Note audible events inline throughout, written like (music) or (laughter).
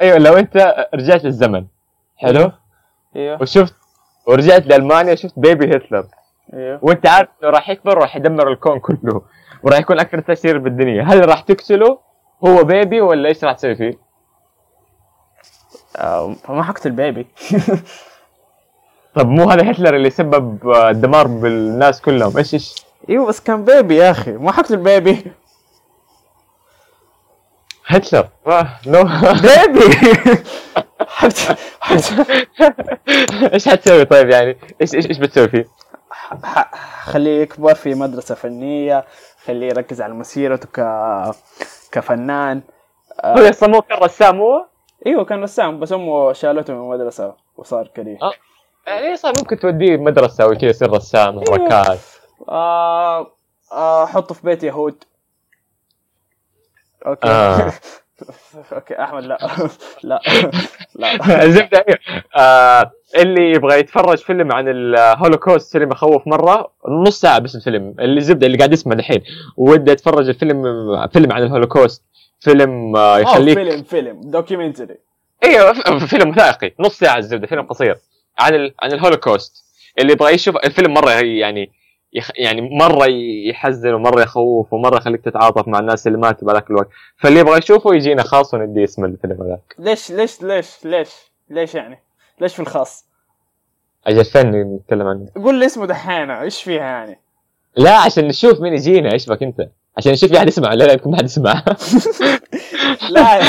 أيوه لو أنت رجعت للزمن حلو؟ أيوه. وشفت ورجعت لألمانيا شفت بيبي هتلر أيوه. وأنت عارف إنه راح يكبر وراح يدمر الكون كله. وراح يكون أكثر تأثير بالدنيا. هل راح تقتله هو بيبي ولا إيش راح تسوي فيه؟ آه، فما حقتل بيبي (laughs) طب مو هذا هتلر اللي سبب آه، الدمار بالناس كلهم. إيش إيش؟ إيوه بس كان بيبي يا أخي. ما حقتل بيبي هتلر آه، نو. بيبي حقتل حقتل إيش حتسوي طيب يعني؟ إيش إيش إيش بتسوي فيه؟ خليه يكبر في مدرسة فنية خليه يركز على مسيرته ك كفنان. هو أصلا مو كان رسام هو؟ إيوه كان رسام بس أمه شالته من المدرسة وصار كريه آه. يعني صار ممكن توديه مدرسة أو كذا يصير رسام ركاز. آه آه حطه في بيت يهود. okay. آه. (laughs) okay أحمد لا. (laughs) لا. لا. (laughs) الزبده هي آه اللي يبغى يتفرج فيلم عن الهولوكوست فيلم يخوف مرة نص ساعة بس الفيلم. اللي الزبده اللي قاعد يسمع الحين وده يتفرج الفيلم فيلم عن الهولوكوست. فيلم آه يخليك فيلم فيلم. documentary. أيوه فيلم وثائقي. نص ساعة الزبده فيلم قصير. عن. عن الهولوكوست. اللي يبغى يشوف الفيلم مرة يعني يخ... يعني مرة يحزن ومرة يخوف ومرة يخليك تتعاطف مع الناس اللي ماتوا بهذاك الوقت. فاللي يبغى يشوفه يجينا خاص وندي اسم الفيلم هذاك ليش ليش ليش ليش ليش يعني؟ ليش في الخاص؟ أجل فن نتكلم عنه قول لي اسمه دحينه إيش فيها يعني؟ لا عشان نشوف مين يجينا إيش بك أنت؟ عشان نشوف في احد يسمع لا لا يمكن ما حد يسمع. (laughs) لا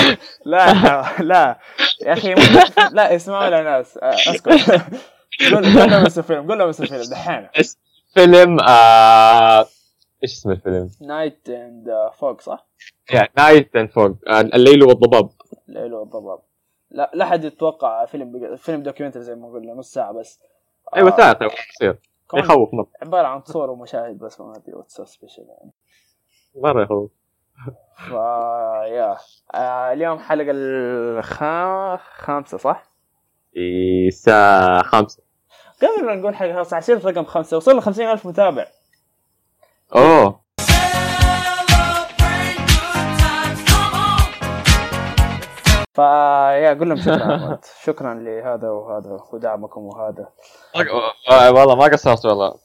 لا لا يا أخي لا اسمعوا يا ناس آه، أسكت. (laughs) قول لهم اسم الفيلم قول لهم اسم الفيلم دحينه فيلم آه... إيش اسم الفيلم؟ Night and Fog صح؟ Night and Fog الليل والضباب. الليل والضباب. لا لا حد يتوقع فيلم بق... فيلم documentary زي ما قلنا نص ساعة بس. أيوه آه، وثائقي قصير كمان يخوف مرة. عبارة عن صور ومشاهد بس ما أدري what's special يعني. مرة يخوف. ف يا آه، اليوم حلقة الخامسه صح؟ الساعة خمسة. قبل ما نقول حلقه خمسه عشان رقم خمسة. وصلنا 50000 متابع. أوه. فيا قول لهم شكرا. (laughs) شكرا لهذا وهذا ودعمكم وهذا. آه، والله ما قصرت والله.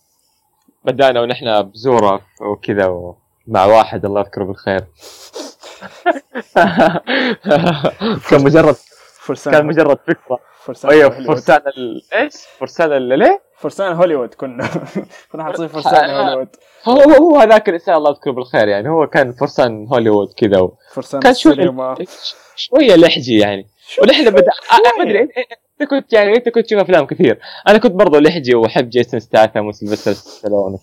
بدأنا ونحن بزورة وكذا و... مع واحد الله يذكره بالخير. (laughs) (laughs) كان مجرد كان مجرد فكرة. فرسان أيوه. فرسان ال... إيش؟ فرسان. ليه؟ فرسان هوليوود كنا. (laughs) كنا حاطين فرسان (laughs) هوليوود. هو هو هذاك الانسان الله يذكره بالخير يعني. هو كان فرسان هوليوود كذا و... فرسان كان شوية شوية لحجي يعني. ونحن بدا ما أدري أنت كنت يعني أنت كنت تشوف أفلام كثير. أنا كنت برضو لحجي وأحب جيسون ستاثام وسيلفستر ستالون.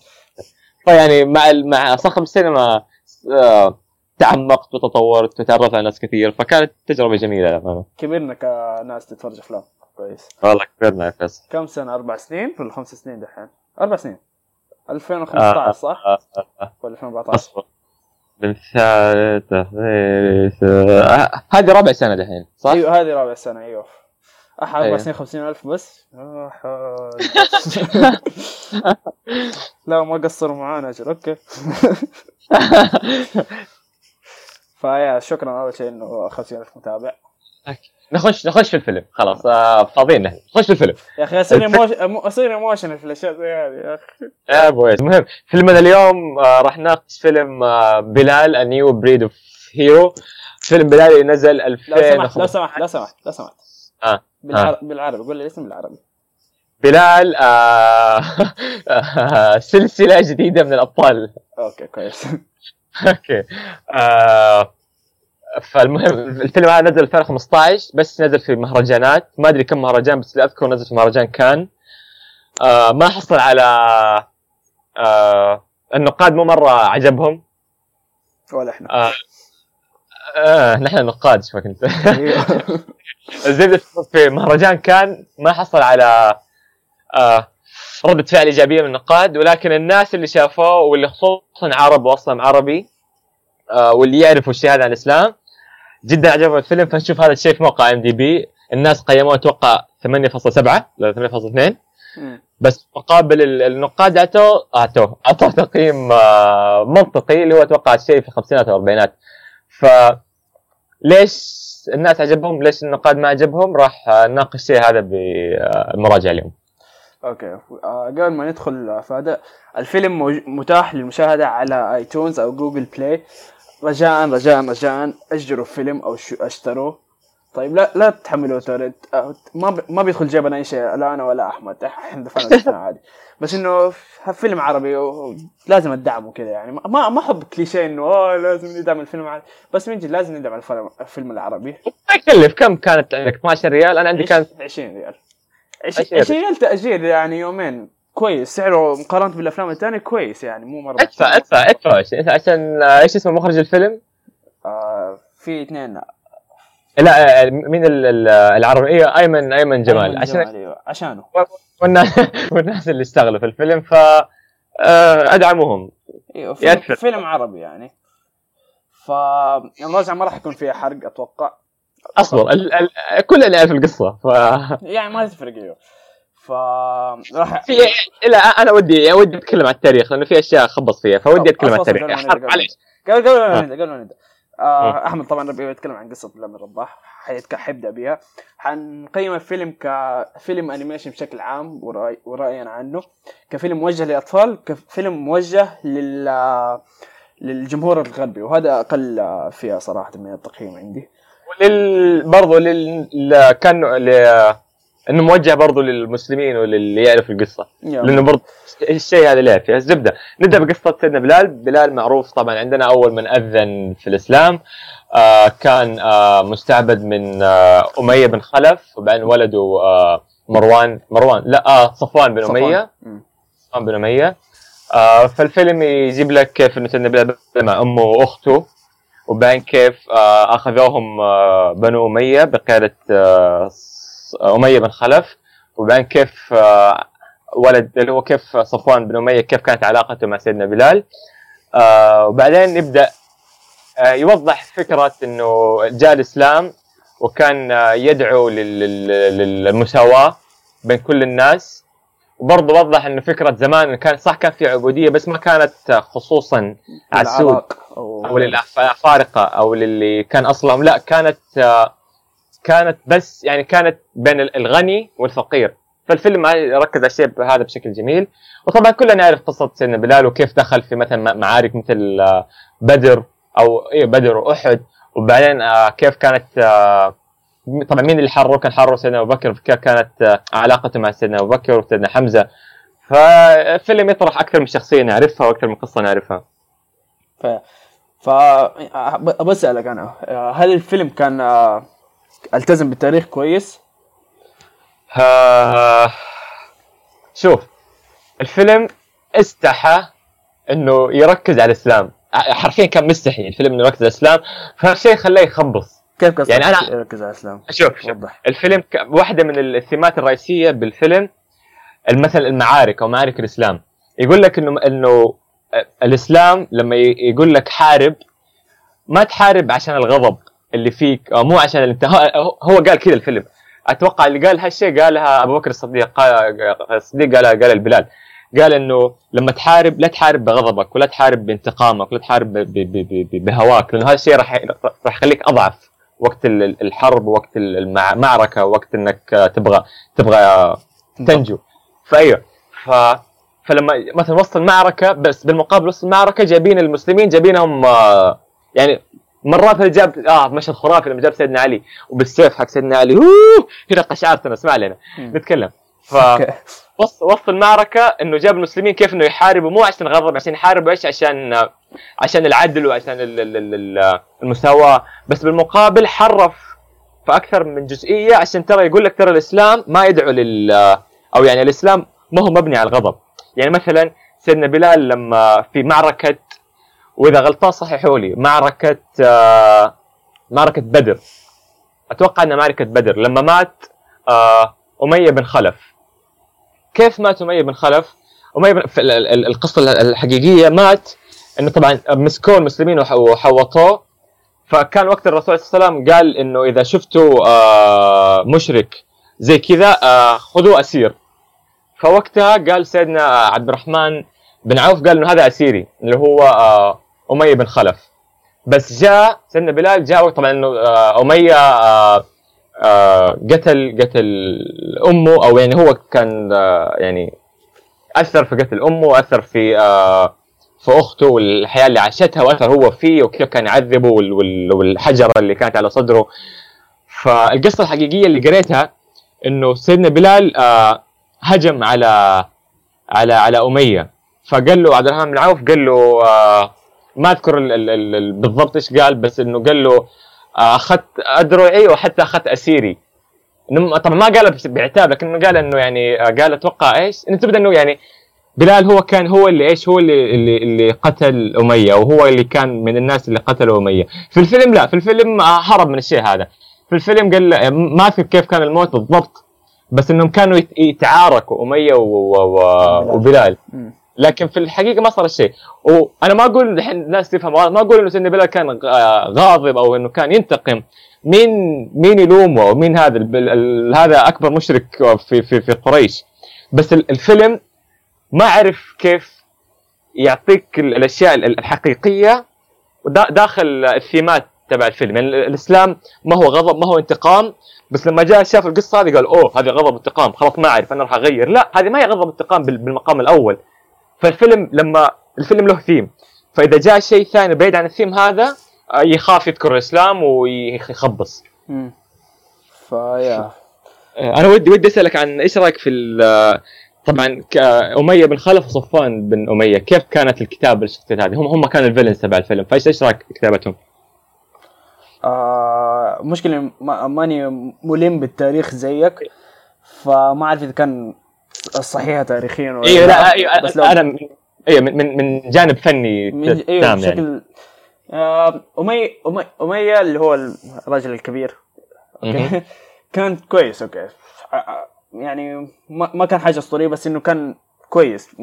فيعني مع مع صخب السينما آه، تعمقت وتطورت وتعرفت على ناس كثير. فكانت تجربة جميلة للأمانة. كبرنا كناس تتفرج أفلام. كويس والله كبرنا يا فيصل كم سنة أربع سنين ولا خمس سنين دحين؟ أربع سنين 2015 صح؟ آه، آه، آه. ولا 2014 أصبر من ثالثة هذه رابع سنة دحين صح؟ أيوه هذه رابع سنة أيوه أح أربع أيوه. سنين 50000 بس. (laughs) لا ما قصروا معانا أجل okay (laughs) فيا شكرا أول شيء إنه 50000 متابع نخش نخش في الفيلم. خلاص آه، فاضيين. نحن نخش في الفيلم. يا أخي أصير أصير emotional في الأشياء زي هذه يا أخي. يا boys المهم فيلمنا اليوم آه، راح فيلم آه، بلال A New Breed of Hero. فيلم بلال اللي نزل لو سمحت لو 2015 سمحت لو سمحت لو سمحت. بالعر... بالعربي. قول لي الاسم بالعربي. بلال آه، (laughs) سلسلة جديدة من الأبطال. okay كويس. (laughs) okay. آه، فالمهم الفيلم هذا نزل 2015 بس نزل في مهرجانات. ما أدري كم مهرجان بس اللي أذكر نزل في مهرجان كان. آه، ما حصل على آه، النقاد مو مرة عجبهم. ولا إحنا. آه، آه نحن نقاد انت أيوه. الزبده في مهرجان كان ما حصل على آه ردة فعل إيجابية من النقاد ولكن الناس اللي شافوه واللي خصوصا عرب واصلا عربي آه واللي يعرفوا الشيء هذا عن الإسلام جدا عجبهم الفيلم. فنشوف هذا الشيء في موقع ام دي بي الناس قيموه أتوقع 8.7 لا 8.2 مم. بس مقابل ال- النقاد اعطوا اعطوا اعطوا تقييم آه، منطقي اللي هو أتوقع شيء في الخمسينات أو الاربعينات ف ليش الناس عجبهم؟ ليش النقاد ما عجبهم؟ راح آه، نناقش الشيء هذا بالمراجعه اليوم. okay. آه، قبل ما ندخل في هذا الفيلم متاح للمشاهدة على iTunes أو Google Play رجاء رجاء رجاء. أجروا فيلم أو شو اشتروه طيب لا لا تحملوا تورنت آه، ما ب... ما بيدخل جيبنا أي شيء لا أنا ولا أحمد. إحنا دفعنا (laughs) عادي بس إنه فيلم عربي ولازم ندعمه كذا يعني. ما ما أحب كليشيه إنه اوه لازم ندعم الفيلم العربي. بس من جد لازم ندعم الفيلم, الفيلم العربي. ما يكلف. كم كانت؟ عندك 12 ريال؟ أنا عندي كانت 20 ريال. 20 20 ريال تأجير يعني يومين. كويس سعره مقارنة بالأفلام الثانية كويس يعني مو مرة أدفع أدفع أدفع عشان- آه، إيش اسمه مخرج الفيلم؟ آه في اثنين. لا آه، مين ال- ال- العربية أيمن أيمن جمال. أيمن عشان جمال، أيوة. عشانه. والناس (laughs) والناس اللي اشتغلوا في الفيلم ف آه، أدعمهم. أيوه فيلم, عربي يعني. ف المراجعه ما راح يكون فيها حرق أتوقع. أصبر ال ال كلنا نعرف القصة ف يعني ما تفرق أيوه. ف راح في لا أنا ودي ودي أتكلم عن التاريخ لأنه في أشياء خبص فيها فودي أتكلم عن التاريخ. قبل قبل معليش. قبل قبل ما آه. نبدأ قبل ما نبدأ. آه أحمد طبعا ربي يتكلم عن قصة بلال الرباح حيبدأ بيها حنقيم الفيلم كفيلم animation بشكل عام ورأي وراينا عنه. كفيلم موجه للأطفال كفيلم موجه لل للجمهور الغربي وهذا أقل فئة صراحة من التقييم عندي. ولل برضو لل كان ل... إنه موجه برضو للمسلمين وللي يعرف القصة. لأنه برضو الشيء هذا لعب فيه نبدا نبدأ بقصة سيدنا بلال. بلال معروف طبعا عندنا أول من أذن في الإسلام. آه كان آه مستعبد من آه أمية بن خلف وبعدين ولده آه مروان مروان لا آه صفوان بن أمية. صفوان بن أمية. آه فالفيلم يجيب لك كيف إنه سيدنا بلال مع أمه وأخته وبعدين كيف آه أخذوهم آه بنو أمية بقيادة آه أمية بن خلف وبعدين كيف آه ولد اللي هو كيف صفوان بن أمية كيف كانت علاقته مع سيدنا بلال. آه وبعدين يبدا آه يوضح فكرة إنه جاء الإسلام وكان يدعو لل- لل- للمساواة بين كل الناس. وبرضه وضح إنه فكرة زمان كان صح كان في عبودية بس ما كانت خصوصا على السود العراق أو للافارقه أو للي كان أصلهم. لا كانت كانت بس يعني كانت بين الغني والفقير. فالفيلم ركز على الشيء هذا بشكل جميل. وطبعا كلنا نعرف قصة سيدنا بلال وكيف دخل في مثلا معارك مثل آه، بدر أو إيه بدر وأحد. وبعدين آه، كيف كانت آه، طبعا مين اللي حرره؟ كان حرره سيدنا أبو بكر. كيف كانت علاقته مع سيدنا أبو بكر وسيدنا حمزة؟ فالفيلم يطرح أكثر من شخصية نعرفها وأكثر من قصة نعرفها. ف ف بسألك أنا. هل الفيلم كان ألتزم بالتاريخ كويس؟ آه، شوف الفيلم استحى إنه يركز على الإسلام. حرفيا كان مستحي الفيلم إنه يركز على الإسلام. فهالشيء خلاه يخبص. كيف قصدك؟ يعني أنا- يركز على الإسلام؟ شوف شوف وضح. الفيلم ك... واحدة من الثيمات الرئيسية بالفيلم مثلا المعارك أو معارك الإسلام. يقول لك إنه إنه الإسلام لما يقول لك حارب ما تحارب عشان الغضب. اللي فيك أو مو عشان انت هو قال كذا الفيلم. أتوقع اللي قال هالشيء قالها أبو بكر الصديق قال الصديق قالها قال البلال. قال إنه لما تحارب لا تحارب بغضبك ولا تحارب بانتقامك ولا تحارب ب- ب- ب- ب- بهواك لأنه هذا الشيء راح راح يخليك أضعف وقت ال- الحرب وقت المعركة وقت إنك تبغى تبغى تنجو. فأيوه. ف فلما مثلا وسط المعركة بس بالمقابل وسط المعركة جايبين المسلمين جايبينهم آه، يعني مرات جاب آه مشهد خرافي لما جاب سيدنا علي وبالسيف حق سيدنا علي اوه هنا قشعرتنا اسمع لنا. نتكلم ف أوكي. وسط المعركه انه جاب المسلمين كيف انه يحاربوا مو عشان غضب عشان يحاربوا إيش عشان عشان العدل وعشان ال- ال- ال- ال- المساواه بس بالمقابل حرف في أكثر من جزئيه عشان ترى يقول لك ترى الاسلام ما يدعو لل أو يعني الاسلام ما هو مبني على الغضب يعني مثلا سيدنا بلال لما في معركه وإذا غلطان صححوا لي. معركة آه، معركة بدر. أتوقع انها معركة بدر. لما مات آه، أمية بن خلف. كيف مات أمية بن خلف؟ أمية بن القصة الحقيقية مات إنه طبعا مسكوه المسلمين وح- وحوطوه. فكان وقت الرسول صلى الله عليه وسلم قال إنه إذا شفتوا آه، مشرك زي كذا آه، خذوه أسير. فوقتها قال سيدنا عبد الرحمن بن عوف قال إنه هذا أسيري اللي هو آه، أمية بن خلف. بس جاء سيدنا بلال جاء طبعا إنه آه، أمية آه، آه، قتل قتل أمه أو يعني هو كان يعني أثر في قتل أمه وأثر في في أخته والحياة اللي عاشتها وأثر هو فيه وكيف كان يعذبه وال- وال- والحجرة اللي كانت على صدره. فالقصة الحقيقية اللي قريتها إنه سيدنا بلال هجم على على على أمية. فقال له عبد الرحمن بن عوف قال له ما أذكر ال- ال- ال- ال- بالضبط إيش قال بس إنه قال له آه، أخذت ادرعي وحتى أخذت أسيري طبعا ما قال بعتاب لكنه قال إنه يعني آه، قال أتوقع إيش؟ إنه تبدأ إنه يعني بلال هو كان هو اللي إيش هو اللي اللي, اللي قتل أمية وهو اللي كان من الناس اللي قتلوا أمية في الفيلم لا في الفيلم آه، هرب من الشيء هذا في الفيلم قال له- ما أذكر كيف كان الموت بالضبط بس إنهم كانوا يت- يتعاركوا أمية و- و- و- وبلال. لكن في الحقيقة ما صار الشيء. وأنا ما أقول الحين الناس تفهم ما أقول إنه بلال كان غاضب أو إنه كان ينتقم. مين مين يلومه أو مين هذا هذا أكبر مشرك في في في قريش. بس ال- الفيلم ما عرف كيف يعطيك ال- الأشياء ال- الحقيقية دا- داخل الثيمات تبع الفيلم. يعني ال- الإسلام ما هو غضب ما هو انتقام. بس لما جاء شاف القصة هذه قال أوه هذه غضب انتقام خلاص ما أعرف أنا راح أغير. لا هذه ما هي غضب انتقام بال- بالمقام الأول. فالفيلم لما الفيلم له ثيم فإذا جاء شيء ثاني بعيد عن الثيم هذا آه، يخاف يذكر الإسلام ويخبص. فيا. آه، أنا ودي ودي أسألك عن إيش رأيك في طبعا أمية بن خلف وصفوان بن أمية كيف كانت الكتابة للشخصيات هذه؟ هم هم كانوا الفيلنز تبع الفيلم فايش إيش رأيك في كتابتهم؟ آه مشكلة ما ماني ملم بالتاريخ زيك فما أعرف إذا كان الصحيحة تاريخيا ولا أيوه لا أيوه بس لو أنا أيوه من من جانب فني من أيوه تام يعني بشكل آه أمية أمية أمية اللي هو الرجل الكبير. okay؟ (laughs) كان كويس okay. آه، آه، يعني ما, ما كان حاجة أسطورية بس إنه كان كويس.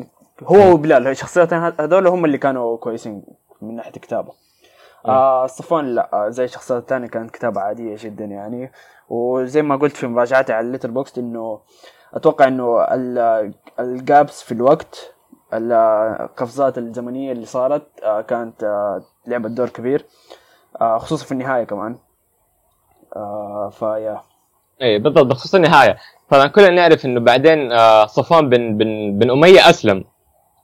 هو وبلال الشخصيتين هذول هم اللي كانوا كويسين من ناحية الكتابة آه صفوان لا آه، زي الشخصيات الثانية كانت كتابة عادية جدا يعني. وزي ما قلت في مراجعتي على ال Letterboxd إنه أتوقع إنه ال- ال gaps في الوقت القفزات الزمنية اللي صارت آه، كانت آه، لعبت دور كبير آه، خصوصا في النهاية كمان. فيا اي بالضبط بخصوص النهاية. طبعا كلنا نعرف إنه بعدين صفوان بن بن بن أمية أسلم.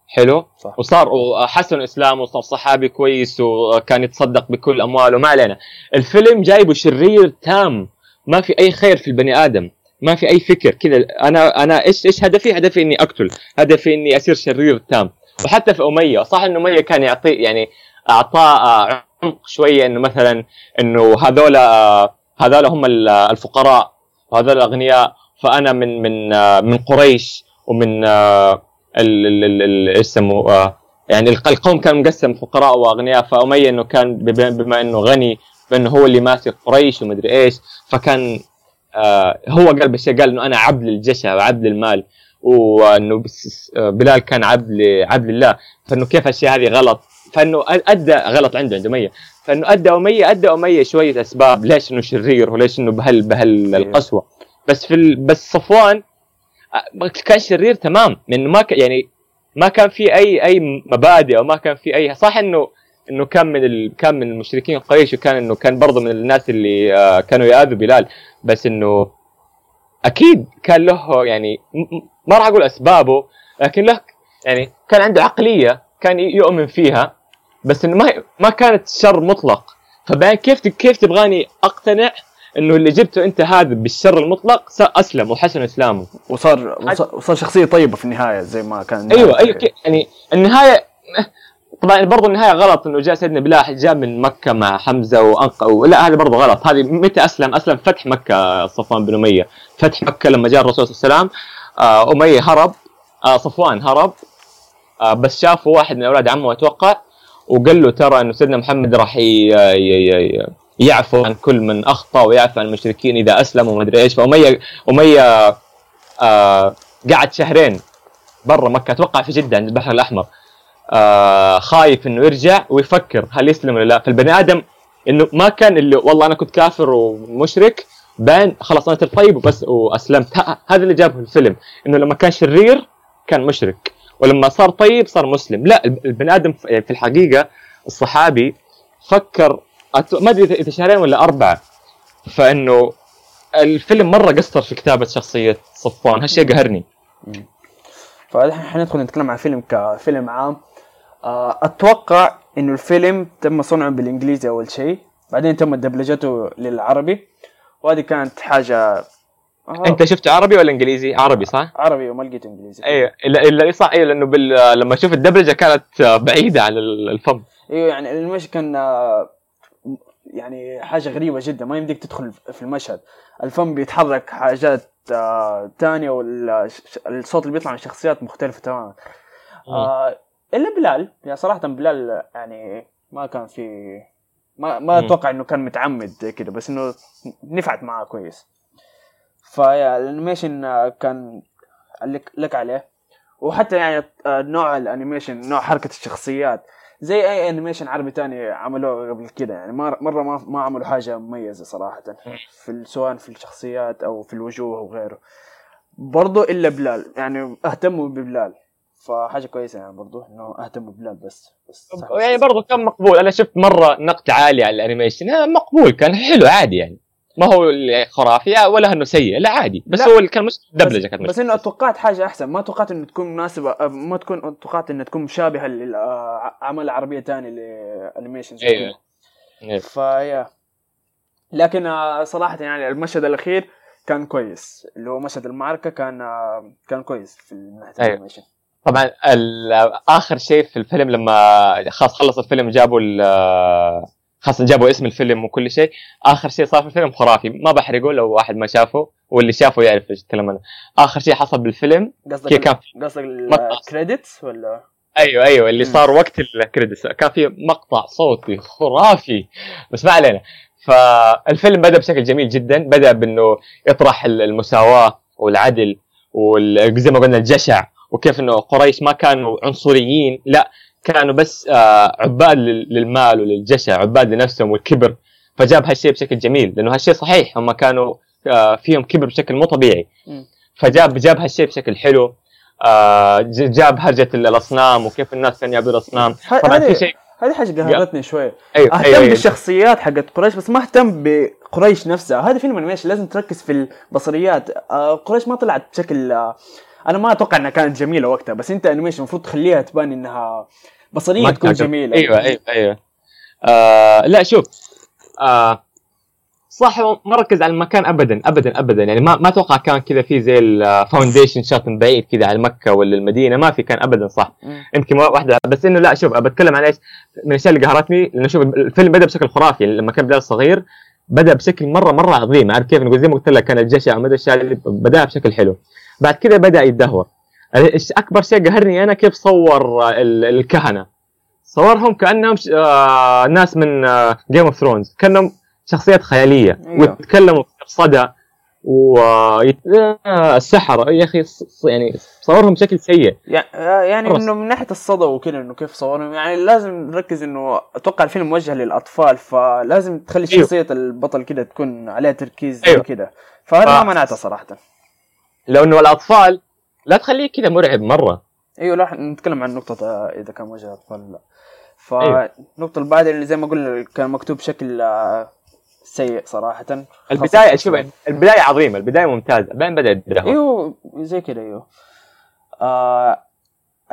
حلو؟ صح. وصار وحسن إسلامه وصار صحابي كويس وكان يتصدق بكل أمواله. ما علينا. الفيلم جايبه شرير تام. ما في أي خير في البني آدم. ما في أي فكر كذا. أنا أنا إيش إيش هدفي؟ هدفي إني أقتل، هدفي إني أصير شرير تام، وحتى في أمية. صح إنه أمية كان يعطي يعني اعطاه آه، عمق شوية إنه مثلا إنه هذول آه، هذول هم ال- الفقراء. وهذول الأغنياء. فأنا من من آه، من قريش ومن آه، إيش يسموه آه، يعني الق- القوم كان مقسم فقراء وأغنياء. فأمية إنه كان بما إنه غني بأنه هو اللي ماسك قريش ومدري إيش. فكان آه هو قال بالشيء قال إنه أنا عبد للجشع وعبد للمال وإنه آه، بلال كان عبد عبد لله. فإنه كيف الأشياء هذه غلط؟ فإنه أدى غلط عنده عند اميه فإنه أدى أمية أدى أمية شوية أسباب ليش إنه شرير وليش إنه بهال بهال القسوة. بس في ال... بس صفوان آه، كان شرير تمام. لأنه ما ك... يعني ما كان في أي أي مبادئ أو ما كان في أي صح إنه إنه كان من ال... كان من المشركين قريش وكان إنه كان برضه من الناس اللي آه، كانوا يأذوا بلال. بس إنه أكيد كان له يعني ما راح أقول أسبابه لكن له يعني كان عنده عقلية كان يؤمن فيها بس إنه ما ما كانت شر مطلق. فبعدين كيف كيف تبغاني أقتنع إنه اللي جبته أنت هذا بالشر المطلق أسلم وحسن إسلامه؟ وصار وصار- شخصية طيبة في النهاية زي ما كان أيوه أيوه يعني النهاية طبعا برضه النهاية غلط إنه جاء سيدنا بلال جاء من مكة مع حمزة وانق لا هذا برضه غلط. هذه متى أسلم؟ أسلم فتح مكة صفوان بن أمية. فتح مكة لما جاء الرسول صلى الله عليه وسلم. آه أمية هرب. آه صفوان هرب. آه بس شافه واحد من أولاد عمه أتوقع وقال له ترى إنه سيدنا محمد راح يعفو عن كل من أخطأ ويعفو عن المشركين إذا أسلموا وما أدري إيش. فأمية أمية آه قعد شهرين برا مكة. أتوقع في جدة عند البحر الأحمر. آه خايف إنه يرجع ويفكر هل يسلم ولا لا. فالبني آدم إنه ما كان اللي والله أنا كنت كافر ومشرك بان خلاص أنا طيب وبس وأسلمت. هذا اللي جابه الفيلم إنه لما كان شرير كان مشرك ولما صار طيب صار مسلم. لا الب- البني آدم في في الحقيقة الصحابي فكر ما أدري اذا شهرين ولا أربعة فإنه الفيلم مرة قصر في كتابة شخصية صفوان. هالشيء قهرني. فالحين حندخل نتكلم عن فيلم كفيلم عام. أتوقع إنه الفيلم تم صنعه بالإنجليزي أول شيء بعدين تم دبلجته للعربي. وهذه كانت حاجة آه، أنت شفت عربي ولا إنجليزي؟ عربي صح؟ عربي وما لقيت إنجليزي. أيوه الا الا صح أيوه لأنه بال... لما أشوف الدبلجة كانت بعيدة عن ال- الفم. أيوه يعني ال animation كان آه، يعني حاجة غريبة جدا. ما يمديك تدخل في المشهد. الفم بيتحرك حاجات آه تانية والصوت اللي بيطلع من الشخصيات مختلفة تماما. آه إلا بلال. يعني صراحة بلال يعني ما كان في ما ما. أتوقع إنه كان متعمد كده بس إنه نفعت معاه كويس. ف yeah ال animation كان لك, لك عليه. وحتى يعني آه، نوع ال animation نوع حركة الشخصيات. زي أي animation عربي تاني عملوه قبل كده. يعني مر- مرة ما ما عملوا حاجة مميزة صراحة. في سواء في الشخصيات أو في الوجوه وغيره. برضو إلا بلال. يعني أهتموا ببلال. فحاجة كويسة يعني برضو إنه اهتموا ببلال بس بس. يعني برضو كان مقبول. أنا شفت مرة نقد عالي على ال animation. آه، مقبول. كان حلو عادي يعني. ما هو خرافي ولا إنه سيء. لا عادي. بس لا. هو اللي كان مش دبلجة كانت بس إنه توقعت حاجة أحسن. ما توقعت إنه تكون مناسبة أه، ما تكون توقعت إنها تكون مشابهة لعمل عربية تاني ل animation أيوه. إيه. ف yeah لكن آه، صراحة يعني المشهد الأخير كان كويس. اللي هو مشهد المعركة كان آه، كان كويس في ناحية أيوة. ال animation طبعا آخر شيء في الفيلم لما خلاص خلص الفيلم جابوا خاصة جابوا اسم الفيلم وكل شيء آخر شيء صار في الفيلم خرافي. ما بحرقه لو واحد ما شافه واللي شافه يعرف إيش اتكلم أنا آخر شيء حصل بالفيلم قصدك كان قصدك. ال credits ولا؟ أيوه أيوه اللي. صار وقت ال credits كان في مقطع صوتي خرافي بس ما علينا. فالفيلم بدأ بشكل جميل جدا. بدأ بأنه يطرح ال- المساواة والعدل وزي ما قلنا الجشع وكيف إنه قريش ما كانوا عنصريين لا كانوا بس آه، عباد لل- للمال وللجشع عباد لنفسهم والكبر. فجاب هالشيء بشكل جميل لأنه هالشيء صحيح هم كانوا آه، فيهم كبر بشكل مو طبيعي. فجاب جاب هالشيء بشكل حلو آه، جاب هرجة ال- الأصنام وكيف الناس كانوا يعبدوا الأصنام. طبعا في هذه شيء هذه حاجة قهرتني شوي. أيوه أهتم أيوة. بالشخصيات حقت قريش بس ما أهتم بقريش نفسها. هذا فيلم animation لازم تركز في البصريات. آه، قريش ما طلعت بشكل آه، أنا ما أتوقع إنها كانت جميلة وقتها بس أنت animation المفروض تخليها تبان إنها بصرية تكون جميلة. أيوه أيوه أيوه. آه لا شوف آه صح ما ركز على المكان ابدا ابدا ابدا. يعني ما ما أتوقع كان كذا في زي ال foundation shot من بعيد كذا على مكة ولا المدينة ما في كان ابدا صح. يمكن واحدة بس إنه لا شوف بتكلم عن إيش؟ من الأشياء اللي قهرتني لأنه شوف الفيلم بدأ بشكل خرافي. يعني لما كان بلال صغير بدأ بشكل مرة مرة عظيم. عارف كيف؟ نقول زي ما قلت لك كان الجشع ومدى اللي بداها بشكل حلو. بعد كذا بدأ يتدهور أكبر شيء قهرني أنا كيف صور ال- الكهنة. صورهم كأنهم آه ناس من Game of Thrones كأنهم شخصيات خيالية. أيوه. ويتكلموا بصدى والسحرة يا أخي ص- ص- يعني صورهم بشكل سيء. يعني آه،. إنه من ناحية الصدى وكذا إنه كيف صورهم. يعني لازم نركز إنه أتوقع الفيلم موجه للأطفال فلازم تخلي أيوه. شخصية البطل كذا تكون عليها تركيز أيوه. كذا فهذا ما منعته صراحة. لو انه الأطفال لا تخليه كذا مرعب مرة. أيوه لا نتكلم عن نقطة آه، إذا كان موجه للاطفال لا. أيوه. فالنقطه اللي بعدها اللي زي ما قلنا كان مكتوب بشكل آه، سيء صراحة. البداية شوف البداية عظيمة البداية ممتازة بعدين بدأ أيوه زي كذا أيوه. آه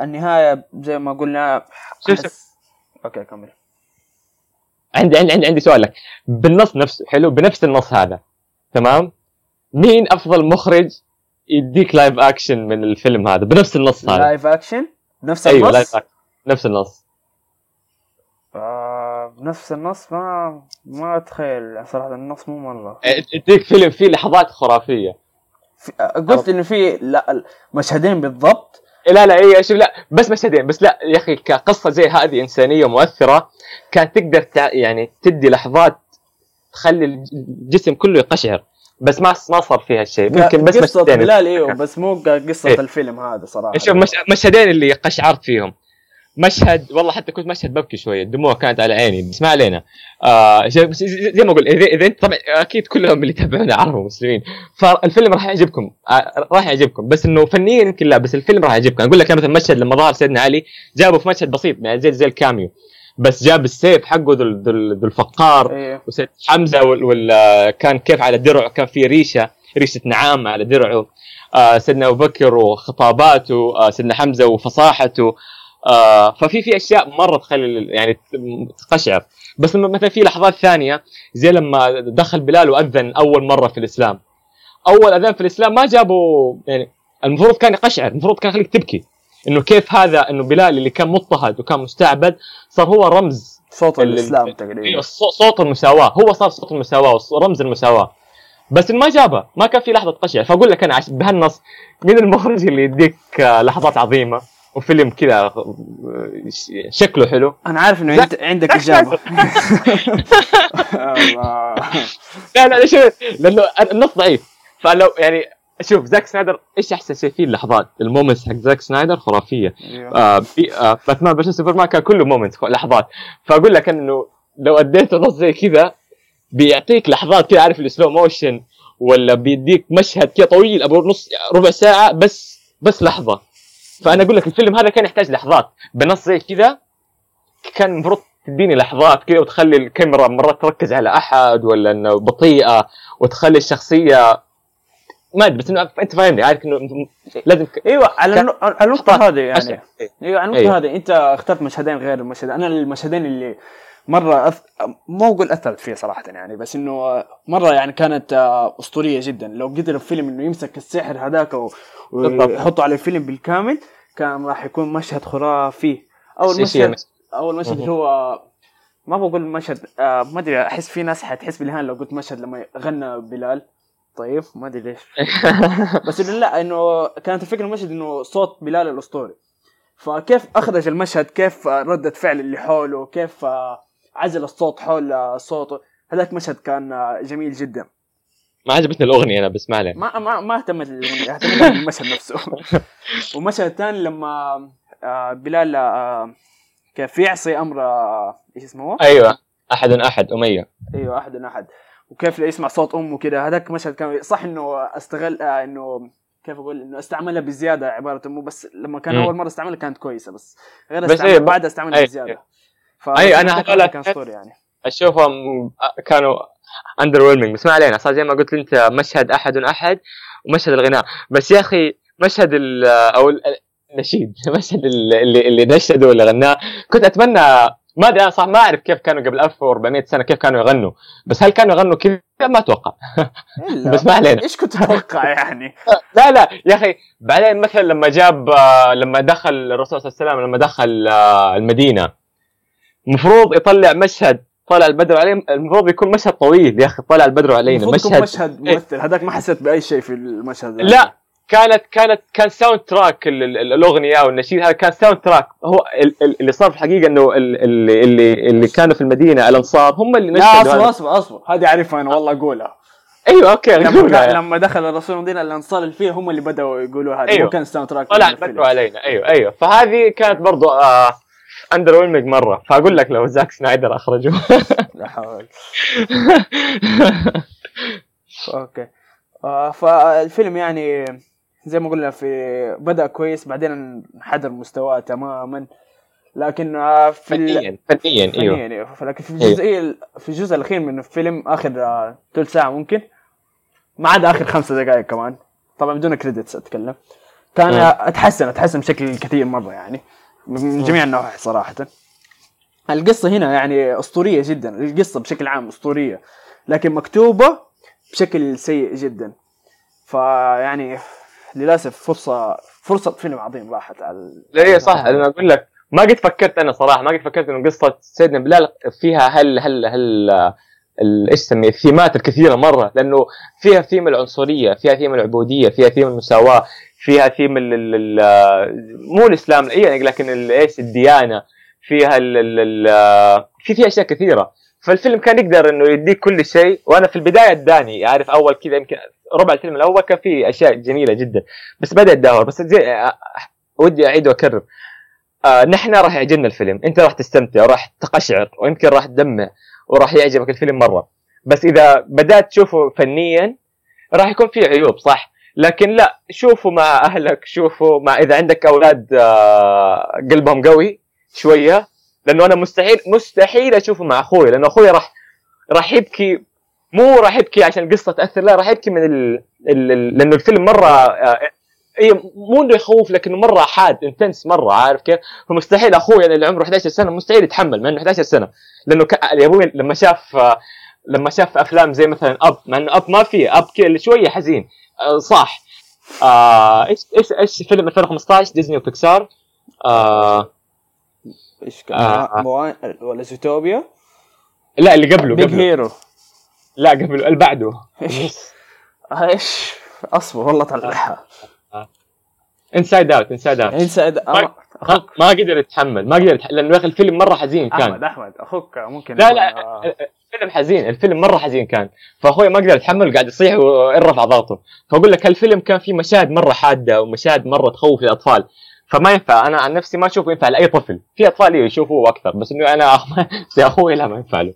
النهاية زي ما قلنا شوف- أحس- أوكي كمل. عندي عندي عندي, عندي سؤال لك. بالنص نفسه حلو بنفس النص هذا تمام؟ مين أفضل مخرج يديك live action من الفيلم هذا بنفس النص هذا. live action نفس أيوه النص؟ live action نفس النص. آه بنفس النص؟ ما ما أتخيل صراحة النص مو مرة. يديك فيلم فيه لحظات خرافية. في آه، قلت إنه في لا مشهدين بالضبط. لا لا اي شوف لا بس مشهدين بس لا يا أخي كقصة زي هذه إنسانية مؤثرة كان تقدر تع... يعني تدي لحظات تخلي الجسم كله يقشعر. بس ما ما صار فيها الشيء ممكن بس قصه بلال أيوه بس مو قصة إيه. الفيلم هذا صراحة. شوف مش... مشهدين اللي قشعرت فيهم. مشهد والله حتى كنت مشهد ببكي شوية. الدموع كانت على عيني بس ما علينا. آه زي ما أقول اذا انت طبعا أكيد كلهم اللي يتابعونا عرب ومسلمين فالفيلم راح يعجبكم. آه راح يعجبكم. بس إنه فنيا يمكن لا بس الفيلم راح يعجبكم. أقول لك مثلا مشهد لما ظهر سيدنا علي جابوا في مشهد بسيط يعني زي زي الكاميو. بس جاب السيف حقه ذو ذو- الفقار أيوه وسيد حمزة وال... وال... كان كيف على درعه كان في ريشة ريشة نعام على درعه. آه سيدنا أبو بكر وخطاباته آه سيدنا حمزة وفصاحته. آه ففي في أشياء مرة تخلي يعني تقشعر. بس لما مثلا في لحظات ثانية زي لما دخل بلال وأذن أول مرة في الإسلام. أول أذان في الإسلام ما جابوا يعني المفروض كان يقشعر المفروض كان يخليك تبكي. إنه كيف هذا إنه بلال اللي كان مضطهد وكان مستعبد صار هو رمز صوت ال- الإسلام تقريبا. صو- صوت المساواة هو صار صوت المساواة ورمز المساواة. بس ما جابها ما كان في لحظة قشع فأقول لك أنا. بهالنص مين المخرج اللي يديك آه، لحظات عظيمة وفيلم كذا آه، شكله حلو. أنا عارف إنه انت عندك إجابة. (laughs) لا لا ليش لأنه النص ضعيف. فلو يعني شوف زاك سنايدر إيش أحسن شيء فيه اللحظات؟ ال moments حق زاك سنايدر خرافية. أيوه. آه آه Batman versus Superman كان كله moment لحظات. فأقول لك إنه لو أديت نص زي كذا بيعطيك لحظات كذا عارف ال slow motion ولا بيديك مشهد كذا طويل أبو نص ربع ساعة بس بس لحظة. فأنا أقول لك الفيلم هذا كان يحتاج لحظات. بنص زي كذا كان المفروض تديني لحظات كذا وتخلي الكاميرا مرات تركز على أحد ولا إنه بطيئة وتخلي الشخصية ما أدري بس إنه انت فاهمني عارف إنه لازم ك... أيوه على على النقطة هذه يعني. أشياء. أيوه على النقطة أيوه. هذه أنت اخترت مشهدين غير المشهد. أنا المشهدين اللي مرة أث... مو أقول أثرت فيه صراحة يعني بس إنه مرة يعني كانت آه، أسطورية جدا. لو قدر الفيلم إنه يمسك السحر هذاك و-. ويحطه على الفيلم بالكامل كان راح يكون مشهد خرافي. أول مشهد أول مشهد هو ما بقول مشهد آه ما أدري أحس في ناس حتحس بالاهانه لو قلت مشهد لما غنى بلال. طيب ما أدري ليش. (laughs) بس إنه لا إنه كانت الفكرة المشهد إنه صوت بلال الأسطوري. فكيف أخرج المشهد؟ كيف ردة فعل اللي حوله؟ كيف عزل الصوت حول صوته هذاك مشهد كان جميل جدا. ما عجبتني الأغنية أنا بس ما عليه ما ما ما اهتمت للأغنية اهتمت بالمشهد نفسه. (laughs) والمشهد الثاني لما آه، بلال آه، كيف يعصي أمر آه، إيش اسمه؟ أيوه أحد أحد أمية. أيوه أحد أحد. وكيف يسمع صوت أمه كذا هذاك مشهد كان صح إنه أستغل آه إنه كيف أقول؟ إنه استعملها بزيادة عبارة أمه بس لما كان. أول مرة استعملها كانت كويسة بس غير بس استعمل إيه، بعد استعملها إيه، بزيادة. أي، أنا فهذاك هذول- كان اسطوري يعني. أشوفهم كانوا اندر ويلمنج بس ما علينا صار زي ما قلت أنت مشهد أحد أحد ومشهد الغناء. بس يا أخي مشهد ال أو ال- النشيد (laughs) مشهد ال- اللي اللي نشدوا واللي غناه كنت أتمنى ما أدري أنا صح ما أعرف كيف كانوا قبل 1400 سنة كيف كانوا يغنوا. بس هل كانوا يغنوا كذا؟ ما أتوقع. بس ما علينا. إيش كنت تتوقع (laughs) يعني؟ لا لا. يا أخي بعدين مثلا لما جاب لما دخل الرسول صلى الله عليه وسلم لما دخل آه، المدينة المفروض يطلع مشهد طلع البدر عليهم. المفروض يكون مشهد طويل يا أخي طلع البدر علينا. مشهد مشهد ممثل. هذاك ما حسيت بأي شيء في المشهد. لا. كانت كانت كان soundtrack ال- ال- الأغنية والنشيد هذا كان soundtrack هو ال- ال- اللي صار في الحقيقة إنه ال- اللي اللي اللي كانوا في المدينة الأنصار هم اللي لا نشدوا أصبر. أصبر أصبر. هذه أعرفها أنا والله أقولها. أيوه okay لما. لما دخل الرسول المدينة الأنصار اللي فيها هم اللي بدأوا يقولوا هذا. مو كان soundtrack طلع. البدر علينا. أيوه أيوه. فهذه كانت برضو آه underwhelming مرة. فأقول لك لو زاك سنايدر اخرجوه (laughs) لا حول. (laughs) okay. آه فالفيلم يعني زي ما قلنا في بدأ كويس بعدين انحدر مستواه تماما. لكن آه في ال- فنيا فنيا أيوه. فنيا أيوه. لكن في الجزئيه في الجزء الأخير من الفيلم آخر آه، ثلث ساعة ممكن ما عدا آخر خمسة دقائق كمان. طبعا بدون كريدتس أتكلم. كان. آه، أتحسن أتحسن بشكل كثير مرة يعني من جميع النواحي صراحة. القصة هنا يعني أسطورية جدا القصة بشكل عام أسطورية لكن مكتوبة بشكل سيء جدا. فيعني للأسف فرصه فرصة فيلم عظيم راحت على لا هي صح. أنا أقول لك ما قد فكرت أنا صراحة ما قد فكرت انه قصة سيدنا بلال فيها هل هل هل إيش تسميه الثيمات الكثيرة مرة لأنه فيها ثيم العنصرية فيها ثيم العبودية فيها ثيم المساواة فيها ثيم ال ال ال مو الإسلام يعني لكن إيش الديانة فيها ال ال ال في فيها أشياء كثيرة. فالفيلم كان يقدر إنه يديك كل شيء وأنا في البداية أداني عارف أول كذا يمكن ربع الفيلم الأول كان فيه أشياء جميلة جدا بس بدأ يتدهور بس زي ودي أعيد وأكرر. آه نحن راح يعجبنا الفيلم أنت راح تستمتع وراح تقشعر ويمكن راح تدمع وراح يعجبك الفيلم مرة. بس إذا بدأت تشوفه فنيا راح يكون فيه عيوب صح؟ لكن لا شوفوا مع أهلك شوفوا مع إذا عندك أولاد آه قلبهم قوي شوية لأنه أنا مستحيل مستحيل أشوفه مع أخوي لأنه أخوي راح راح يبكي مو راح يبكي عشان القصة تأثر لا راح يبكي من ال... ال... لأنه الفيلم مرة آه، إي مو إنه يخوف لكنه مرة حاد إنتنس مرة عارف كيف؟ فمستحيل أخوي يعني اللي عمره 11 سنة مستحيل يتحمل مع إنه 11 سنة. لأنه ك... أبوي لما شاف آه، لما شاف أفلام زي مثلا Up مع إنه Up ما فيه Up شوية حزين آه، صح آه، إيش إيش إيش فيلم 2015 ديزني وبيكسار. آه إيش كان؟ آه. موان ولا زوتوبيا؟ لا اللي قبله Big قبله. Hero لا قبله اللي بعده. إيش؟ إيش؟ أصبر والله طلعها. Inside Out Inside Out انسى ما, ما قدر يتحمل ما قدر يتحمل لأنه يا أخي الفيلم مرة حزين كان. أحمد أحمد أخوك ممكن لا لا آه، الفيلم حزين الفيلم مرة حزين كان. فأخوي ما قدر يتحمل قاعد يصيح ويرفع ضغطه. فأقول لك الفيلم كان فيه مشاهد مرة حادة ومشاهد مرة تخوف الاطفال فما ينفع. أنا عن نفسي ما اشوفه ينفع لأي طفل. في أطفال يشوفوه أكثر بس إنه أنا (laughs) زي أخوي لا ما ينفع له.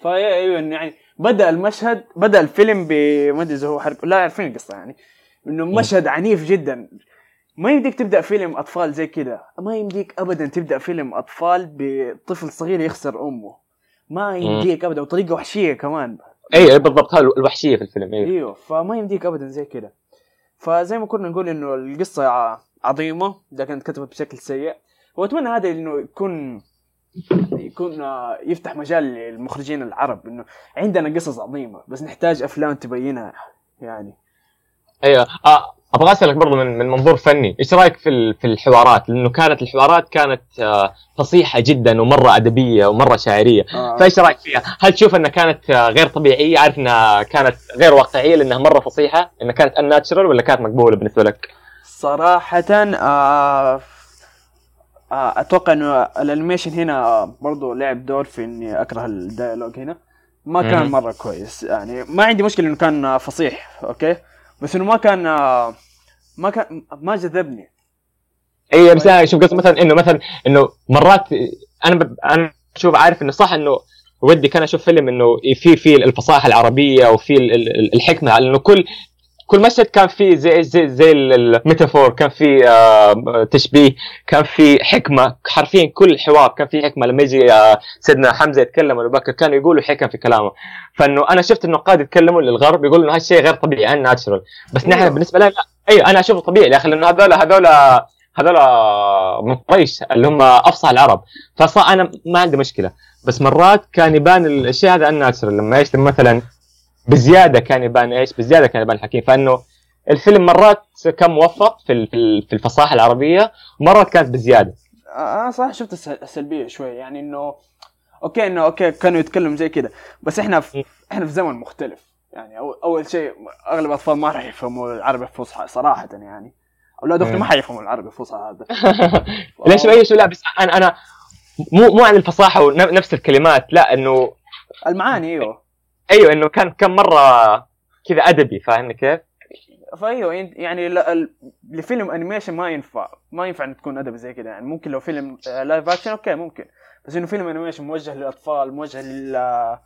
فا أيوه يعني بدأ المشهد بدأ الفيلم ب ما أدري إذا هو حرب لا عارفين القصة يعني. إنه مشهد عنيف جدا. ما يمديك تبدأ فيلم أطفال زي كذا ما يمديك ابدا تبدأ فيلم أطفال بطفل صغير يخسر أمه. ما يمديك ابدا وطريقة وحشية كمان. اي أي بالضبط هذا الوحشية في الفيلم أيوه إيوه فما يمديك ابدا زي كذا فزي ما كنا نقول إنه القصة عظيمة لكن كتبت بشكل سيء وأتمنى هذا إنه يكون يكون آه، يفتح مجال للمخرجين العرب إنه عندنا قصص عظيمة بس نحتاج أفلام تبينها يعني أيوه آه أبغى أسألك برضو من من منظور فني إيش رأيك في في الحوارات لأنه كانت الحوارات كانت آه فصيحة جدا ومرة أدبية ومرة شاعرية آه. فإيش رأيك فيها؟ هل تشوف إنها كانت غير طبيعية؟ عارف إنها كانت غير واقعية لأنها مرة فصيحة؟ إنها كانت unnatural ولا كانت مقبولة بالنسبة لك؟ صراحة آه آه أتوقع إنه ال animation هنا برضو لعب دور في إني أكره ال dialogue هنا. ما كان. مرة كويس يعني ما عندي مشكلة إنه كان فصيح okay؟ بس إنه ما كان آه ما كان ما جذبني. اي بس أنا شوف قصدي مثلا إنه مثلا إنه مرات أنا ب... أنا أشوف عارف إنه صح إنه ودي كان أشوف فيلم إنه في في الفصاحة العربية وفي ال- ال- الحكمة لأنه كل كل مشهد كان فيه زي زي زي ال- ال metaphor كان فيه آه، تشبيه كان فيه حكمة. حرفيا كل حوار كان فيه حكمة. لما يجي آه، سيدنا حمزة يتكلم ولا بكر كانوا يقولوا حكم في كلامه. فإنه أنا شفت إنه قاعد يتكلموا للغرب يقولوا إنه هالشيء غير طبيعي ان ناتشرال بس نحن أيوه. بالنسبة لنا لا أيوه أنا أشوفه طبيعي. يا أخي لأنه هذول هذول هذول من قريش اللي هم أفصح العرب. فصار أنا ما عندي مشكلة. بس مرات كان يبان الشيء هذا الناتشرال لما إيش مثلا بزيادة كان يبان إيش؟ بزيادة كان يبان حكيم فإنه الفيلم مرات كان موفق في في ال- في الفصاحة العربية ومرات كانت بزيادة. آه، أنا صراحة شفت الس- السلبية شوي يعني إنه okay إنه okay كانوا يتكلموا زي كذا بس إحنا في إحنا في زمن مختلف يعني أول, أول شيء أغلب الأطفال ما راح يفهموا العربي الفصحى صراحة يعني أولاد أختي. ما حيفهموا العربي الفصحى هذا. (laughs) ليش إيش لا بس أنا أنا مو مو عن الفصاحة ونفس الكلمات لا إنه المعاني أيوه. أيوه إنه كان كان مرة كذا أدبي فاهمني كيف؟ فأيوة يعني لفيلم animation ما ينفع ما ينفع إن تكون أدبي زي كذا يعني ممكن لو فيلم live action okay ممكن. بس إنه فيلم انيميشن موجه للأطفال موجه لل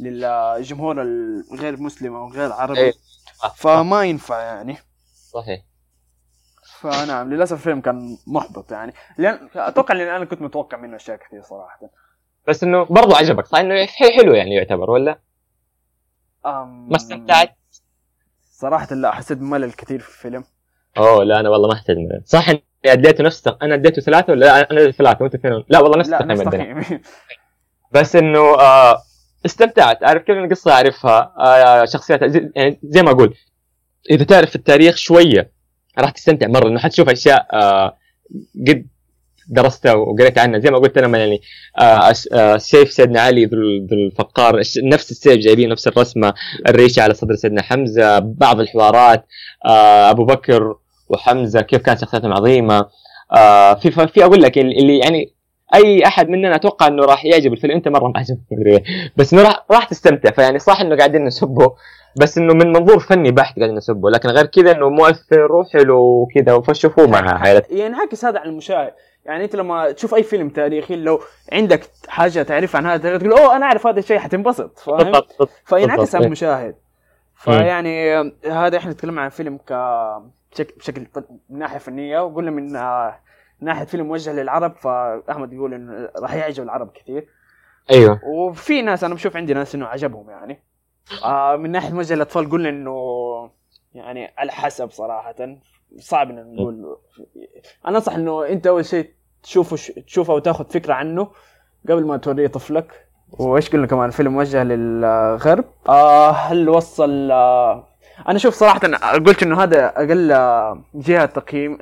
للجمهور الغير مسلم أو غير عربي إيه. فما ينفع يعني. صحيح. فنعم للأسف الفيلم كان محبط يعني. لأن أتوقع لأن أنا كنت متوقع منه أشياء كثير صراحة. بس إنه برضو عجبك صح؟ إنه حلو يعني يعتبر ولا؟ أم... ما استمتعت؟ صراحة لا حسيت بملل كثير في الفيلم. أوه لا أنا والله ما احتاج منه. صح إني أديته نفس تق- أنا أديته ثلاثة ولا لا؟ أنا أديته ثلاثة وانت اثنين لا والله نفس التقييم. (laughs) بس إنه آه استمتعت. عارف كيف القصة؟ أعرفها. آه شخصيات. زي, يعني زي ما أقول إذا تعرف التاريخ شوية راح تستمتع مرة. لأنه حتشوف أشياء آه قد درستها وقريت عنها زي ما قلت أنا يعني آه آه سيف سيدنا علي ذو ال- ذو الفقار. نفس السيف جايبين نفس الرسمة الريشة على صدر سيدنا حمزة بعض الحوارات آه أبو بكر وحمزة كيف كانت شخصياتهم عظيمة. في في أقول لك اللي يعني أي أحد مننا أتوقع إنه راح يعجب الفيلم. أنت مرة ما عجبك. بس إنه راح راح تستمتع. فيعني صح إنه قاعدين نسبه بس إنه من منظور فني بحت قاعدين نسبه. لكن غير كذا إنه مؤثر وحلو وكذا فشوفوه مع عائلتك ينعكس هذا على المشاهد يعني أنت لما تشوف أي فيلم تاريخي لو عندك حاجة تعرف عن هذا التاريخ تقول أوه أنا أعرف هذا الشيء حتنبسط. فاهم؟ فينعكس على إيه. المشاهد. فيعني هذا إحنا نتكلم عن فيلم ك بشكل من ناحية فنية وقلنا من من ناحية فيلم موجه للعرب فأحمد يقول إنه راح يعجب العرب كثير. أيوه. وفي ناس أنا بشوف عندي ناس إنه عجبهم يعني. آه من ناحية موجه للاطفال قلنا إنه يعني على حسب صراحة. صعب ان نقول. أنا أنصح إنه أنت أول شيء تشوفه ش... تشوفه وتاخذ فكرة عنه قبل ما توريه طفلك. وإيش قلنا كمان؟ فيلم موجه للغرب؟ آه هل وصل آه أنا شوف صراحة قلت إنه هذا أقل جهة تقييم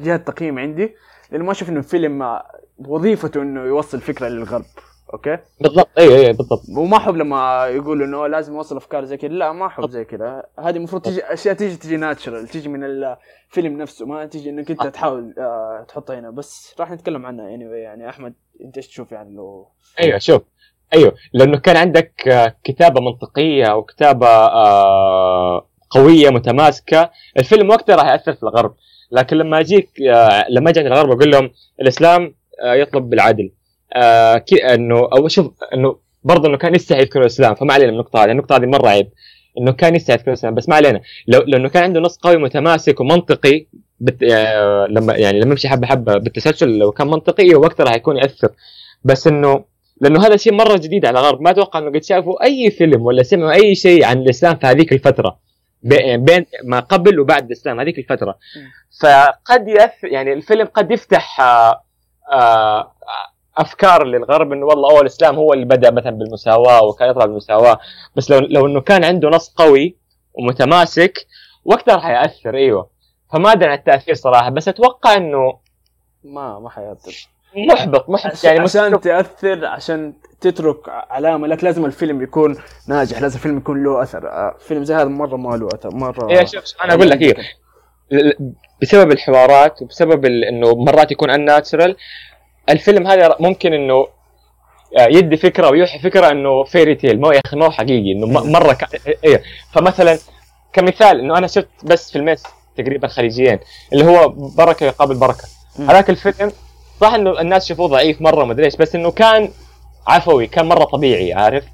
جهة تقييم عندي لأنه ما أشوف إنه الفيلم وظيفته إنه يوصل فكرة للغرب. أوكي؟ بالضبط. أيوه أيوه بالضبط. وما أحب لما يقولوا إنه لازم يوصل أفكار زي كذا. لا ما أحب زي كذا. هذه المفروض تيجي أشياء تيجي تيجي ناتشرال تيجي من الفيلم نفسه. ما تيجي إنك أنت تحاول آه تحطها هنا. بس راح نتكلم عنها اني anyway. يعني أحمد أنت إيش تشوف يعني لو أيوه شوف. أيوه لأنه كان عندك كتابة منطقية أو كتابة آه قوية متماسكة. الفيلم وقتها راح يأثر في الغرب. لكن لما أجيك آه لما أجي عند الغرب أقول لهم الإسلام آه يطلب بالعدل. آه إنه أو شوف إنه برضه إنه كان يستحي يذكر الإسلام فما علينا من النقطة هذه النقطة هذه مرة عيب إنه كان يستحي يذكر الإسلام بس ما علينا. لو لأنه كان عنده نص قوي متماسك ومنطقي بت... آه لما يعني لما يمشي حبة حبة بالتسلسل لو كان منطقي وقتها راح يكون يأثر. بس انه لأنه هذا شيء مرة جديد على الغرب ما أتوقع إنه قد شافوا أي فيلم ولا سمعوا أي شيء عن الإسلام في هذيك الفترة بين ما قبل وبعد الإسلام هذيك الفترة. فقد يأث يعني الفيلم قد يفتح آآ آآ أفكار للغرب إنه والله أول الإسلام هو اللي بدأ مثلا بالمساواة وكان يطلع بالمساواة. بس لو لو إنه كان عنده نص قوي ومتماسك وقتها راح يأثر إيوه. فما أدري عن التأثير صراحة بس أتوقع إنه ما ما حيأثر. محبط محبط يعني عشان تأثر عشان تترك علامة لك لازم الفيلم يكون ناجح لازم الفيلم يكون له أثر. فيلم زي هذا مرة ما له أثر مرة إيه شوف أنا أقول لك إيه. بسبب الحوارات وبسبب إنه مرات يكون unnatural الفيلم هذا ممكن إنه يدي فكرة ويوحي فكرة إنه fairy tale مو يا أخي مو حقيقي إنه مرة ك... إيه فمثلا كمثال إنه أنا شفت بس فيلمين تقريبا خليجيين اللي هو بركة يقابل بركه هذاك الفيلم صح إنه الناس شافوه ضعيف مرة ما أدري إيش بس إنه كان عفوي كان مرة طبيعي عارف؟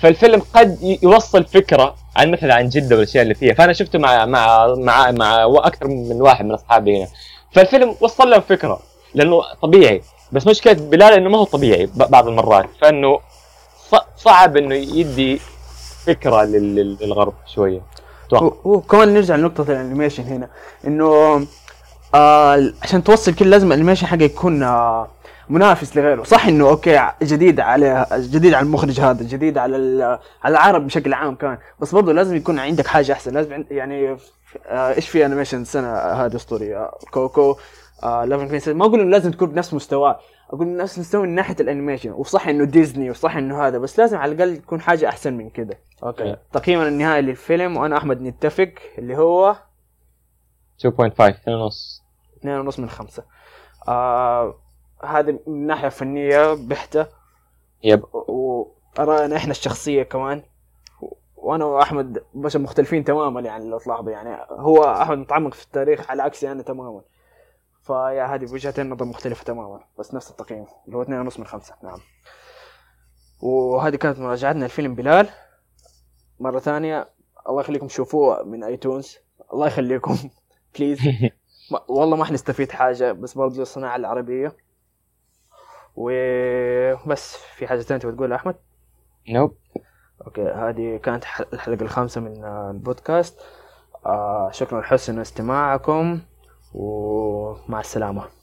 فالفيلم قد يوصل فكرة عن مثلا عن جدة والأشياء اللي فيها. فأنا شفته مع مع مع مع أكثر من واحد من أصحابي هنا. فالفيلم وصل لهم فكرة لأنه طبيعي. بس مشكلة بلال إنه ما هو طبيعي بعض المرات. فإنه صعب إنه يدي فكرة للغرب شوية. وكمان نرجع لنقطة ال animation هنا. إنه آه عشان توصل كل لازم ال animation حقه يكون آه منافس لغيره. صح إنه okay جديد على جديد على المخرج هذا جديد على على العرب بشكل عام كان. بس برضه لازم يكون عندك حاجة أحسن. لازم يعني آه إيش في animation السنة هذه أسطورية؟ Coco آه ما أقول إنه لازم تكون بنفس مستواه أقول نفس مستوى من ناحية ال animation. وصح إنه ديزني وصح إنه هذا بس لازم على الأقل تكون حاجة أحسن من كده. okay. تقييمنا النهائي للفيلم وأنا أحمد نتفق اللي هو 2.5 ونص. اثنين ونص من خمسة. آه هذا من ناحية فنية بحتة. يب وآرائنا إحنا الشخصية كمان. وأنا وأحمد بشر مختلفين تماما يعني لو تلاحظوا. يعني هو أحمد متعمق في التاريخ على عكسي أنا تماما. فيا هذه وجهتين نظر مختلفة تماما بس نفس التقييم اللي هو اثنين ونص من خمسة. نعم. وهذه كانت مراجعتنا لفيلم بلال. مرة ثانية الله يخليكم شوفوه من iTunes الله يخليكم. (laughs) please (laughs) والله ما حنستفيد حاجة بس برضه الصناعة العربية. وبس في حاجة ثانية تبغى تقولها أحمد؟ nope okay هذه كانت الحلقة الخامسة من البودكاست. آه شكرا لحسن استماعكم. ومع السلامة.